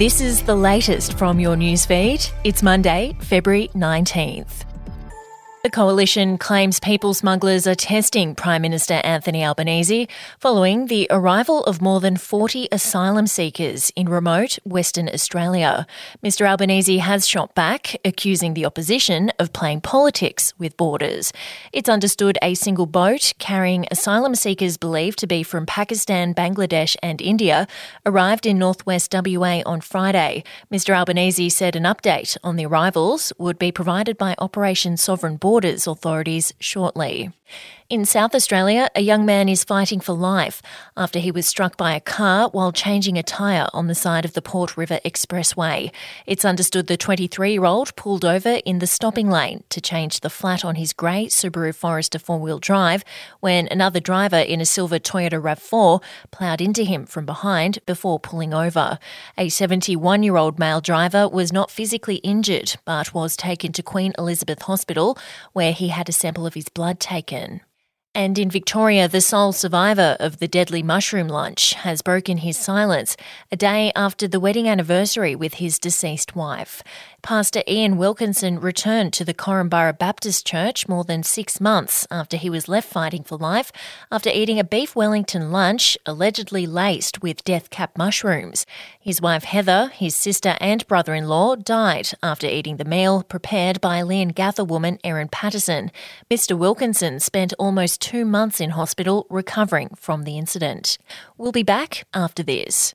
This is the latest from your newsfeed. It's Monday, February 19th. The coalition claims people smugglers are testing Prime Minister Anthony Albanese following the arrival of more than 40 asylum seekers in remote Western Australia. Mr Albanese has shot back, accusing the opposition of playing politics with borders. It's understood a single boat carrying asylum seekers believed to be from Pakistan, Bangladesh, and India arrived in northwest WA on Friday. Mr Albanese said an update on the arrivals would be provided by Operation Sovereign Border Borders authorities shortly. In South Australia, a young man is fighting for life after he was struck by a car while changing a tyre on the side of the Port River Expressway. It's understood the 23 year old pulled over in the stopping lane to change the flat on his grey Subaru Forester four wheel drive when another driver in a silver Toyota RAV4 ploughed into him from behind before pulling over. A 71 year old male driver was not physically injured but was taken to Queen Elizabeth Hospital where he had a sample of his blood taken in. And in Victoria, the sole survivor of the deadly mushroom lunch has broken his silence a day after the wedding anniversary with his deceased wife. Pastor Ian Wilkinson returned to the Korumburra Baptist Church more than six months after he was left fighting for life after eating a beef Wellington lunch allegedly laced with death cap mushrooms. His wife Heather, his sister, and brother in law died after eating the meal prepared by Leongatha woman Erin Patterson. Mr. Wilkinson spent almost two months in hospital recovering from the incident. We'll be back after this.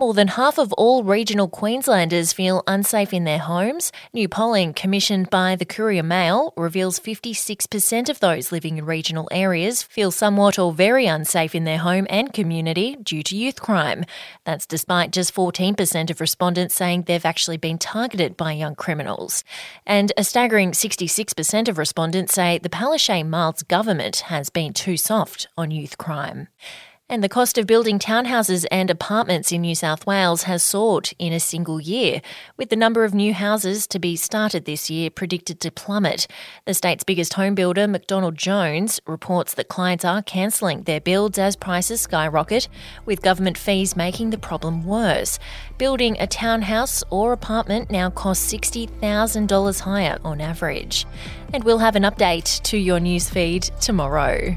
More than half of all regional Queenslanders feel unsafe in their homes. New polling commissioned by the Courier Mail reveals 56% of those living in regional areas feel somewhat or very unsafe in their home and community due to youth crime. That's despite just 14% of respondents saying they've actually been targeted by young criminals. And a staggering 66% of respondents say the Palaszczuk Miles government has been too soft on youth crime. And the cost of building townhouses and apartments in New South Wales has soared in a single year, with the number of new houses to be started this year predicted to plummet. The state's biggest home builder, McDonald Jones, reports that clients are cancelling their builds as prices skyrocket, with government fees making the problem worse. Building a townhouse or apartment now costs $60,000 higher on average. And we'll have an update to your newsfeed tomorrow.